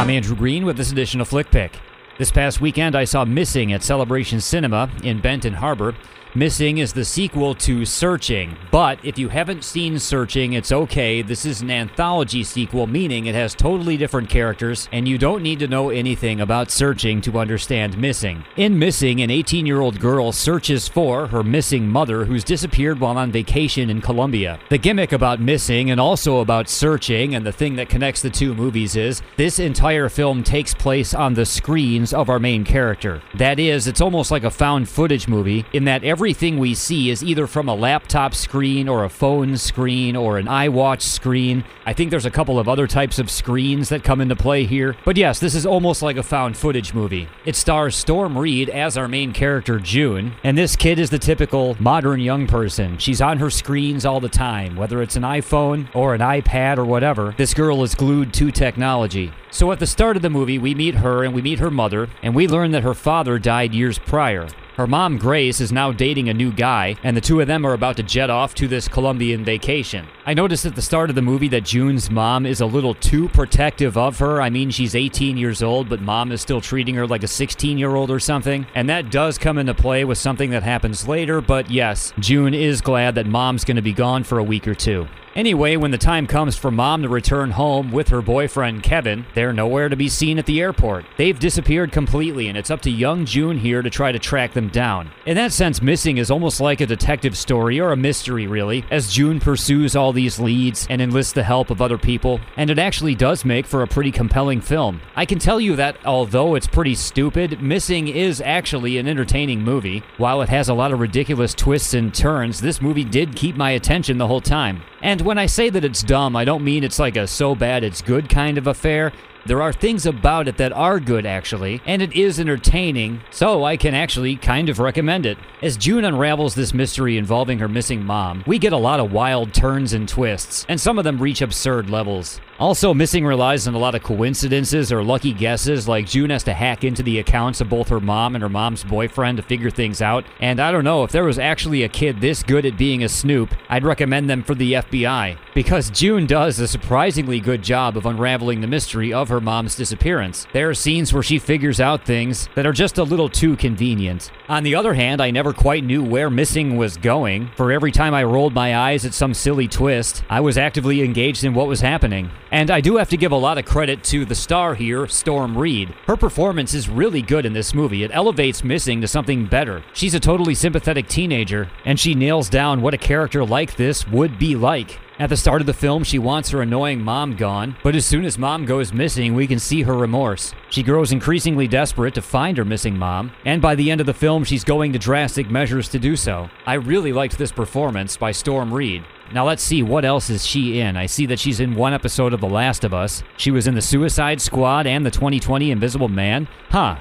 I'm Andrew Green with this edition of Flick Pick. This past weekend, I saw Missing at Celebration Cinema in Benton Harbor. Missing is the sequel to Searching, but if you haven't seen Searching, it's okay. This is an anthology sequel, meaning it has totally different characters, and you don't need to know anything about Searching to understand Missing. In Missing, an 18 year old girl searches for her missing mother who's disappeared while on vacation in Colombia. The gimmick about Missing and also about Searching, and the thing that connects the two movies is this entire film takes place on the screens of our main character. That is, it's almost like a found footage movie in that every everything we see is either from a laptop screen or a phone screen or an iWatch screen. I think there's a couple of other types of screens that come into play here. But yes, this is almost like a found footage movie. It stars Storm Reid as our main character, June, and this kid is the typical modern young person. She's on her screens all the time, whether it's an iPhone or an iPad or whatever. This girl is glued to technology. So at the start of the movie, we meet her and we meet her mother, and we learn that her father died years prior. Her mom, Grace, is now dating a new guy, and the two of them are about to jet off to this Colombian vacation. I noticed at the start of the movie that June's mom is a little too protective of her. I mean, she's 18 years old, but mom is still treating her like a 16 year old or something. And that does come into play with something that happens later, but yes, June is glad that mom's going to be gone for a week or two. Anyway, when the time comes for mom to return home with her boyfriend Kevin, they're nowhere to be seen at the airport. They've disappeared completely, and it's up to young June here to try to track them down. In that sense, Missing is almost like a detective story, or a mystery, really, as June pursues all these leads and enlists the help of other people, and it actually does make for a pretty compelling film. I can tell you that although it's pretty stupid, Missing is actually an entertaining movie. While it has a lot of ridiculous twists and turns, this movie did keep my attention the whole time. And when I say that it's dumb, I don't mean it's like a so bad it's good kind of affair. There are things about it that are good, actually, and it is entertaining, so I can actually kind of recommend it. As June unravels this mystery involving her missing mom, we get a lot of wild turns and twists, and some of them reach absurd levels. Also, Missing relies on a lot of coincidences or lucky guesses, like June has to hack into the accounts of both her mom and her mom's boyfriend to figure things out. And I don't know, if there was actually a kid this good at being a snoop, I'd recommend them for the FBI. Because June does a surprisingly good job of unraveling the mystery of her mom's disappearance. There are scenes where she figures out things that are just a little too convenient. On the other hand, I never quite knew where Missing was going. For every time I rolled my eyes at some silly twist, I was actively engaged in what was happening. And I do have to give a lot of credit to the star here, Storm Reid. Her performance is really good in this movie. It elevates Missing to something better. She's a totally sympathetic teenager, and she nails down what a character like this would be like. At the start of the film, she wants her annoying mom gone, but as soon as mom goes missing, we can see her remorse. She grows increasingly desperate to find her missing mom, and by the end of the film, she's going to drastic measures to do so. I really liked this performance by Storm Reid. Now let's see what else is she in. I see that she's in one episode of The Last of Us. She was in the Suicide Squad and the 2020 Invisible Man. Huh.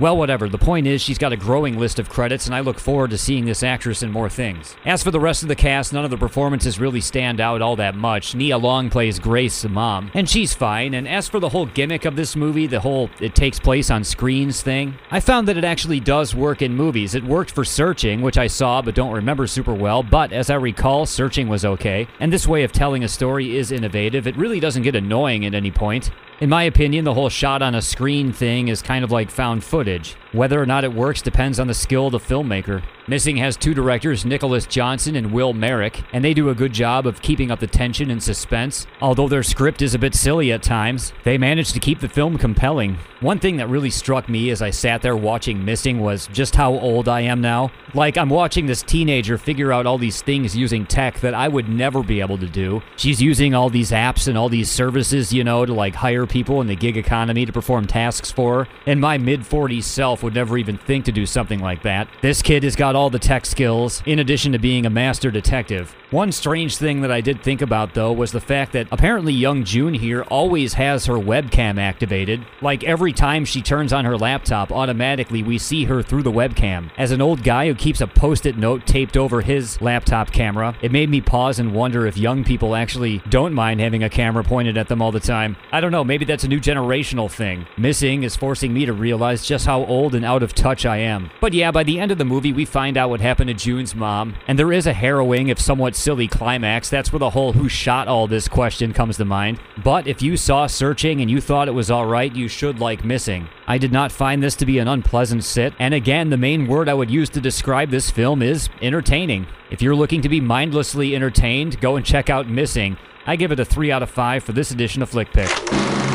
Well, whatever. The point is, she's got a growing list of credits, and I look forward to seeing this actress in more things. As for the rest of the cast, none of the performances really stand out all that much. Nia Long plays Grace, the mom, and she's fine. And as for the whole gimmick of this movie, the whole it takes place on screens thing, I found that it actually does work in movies. It worked for Searching, which I saw but don't remember super well, but as I recall, Searching was okay. And this way of telling a story is innovative. It really doesn't get annoying at any point. In my opinion, the whole shot on a screen thing is kind of like found footage. Whether or not it works depends on the skill of the filmmaker. Missing has two directors, Nicholas Johnson and Will Merrick, and they do a good job of keeping up the tension and suspense. Although their script is a bit silly at times, they manage to keep the film compelling. One thing that really struck me as I sat there watching Missing was just how old I am now. Like, I'm watching this teenager figure out all these things using tech that I would never be able to do. She's using all these apps and all these services, you know, to like hire people in the gig economy to perform tasks for her. And my mid 40s self would never even think to do something like that. This kid has got all the tech skills, in addition to being a master detective. One strange thing that I did think about, though, was the fact that apparently young June here always has her webcam activated. Like every time she turns on her laptop, automatically we see her through the webcam. As an old guy who keeps a post it note taped over his laptop camera, it made me pause and wonder if young people actually don't mind having a camera pointed at them all the time. I don't know, maybe that's a new generational thing. Missing is forcing me to realize just how old and out of touch I am. But yeah, by the end of the movie, we find find out what happened to June's mom. And there is a harrowing, if somewhat silly, climax. That's where the whole who shot all this question comes to mind. But if you saw Searching and you thought it was alright, you should like Missing. I did not find this to be an unpleasant sit. And again, the main word I would use to describe this film is entertaining. If you're looking to be mindlessly entertained, go and check out Missing. I give it a 3 out of 5 for this edition of Flick Pick.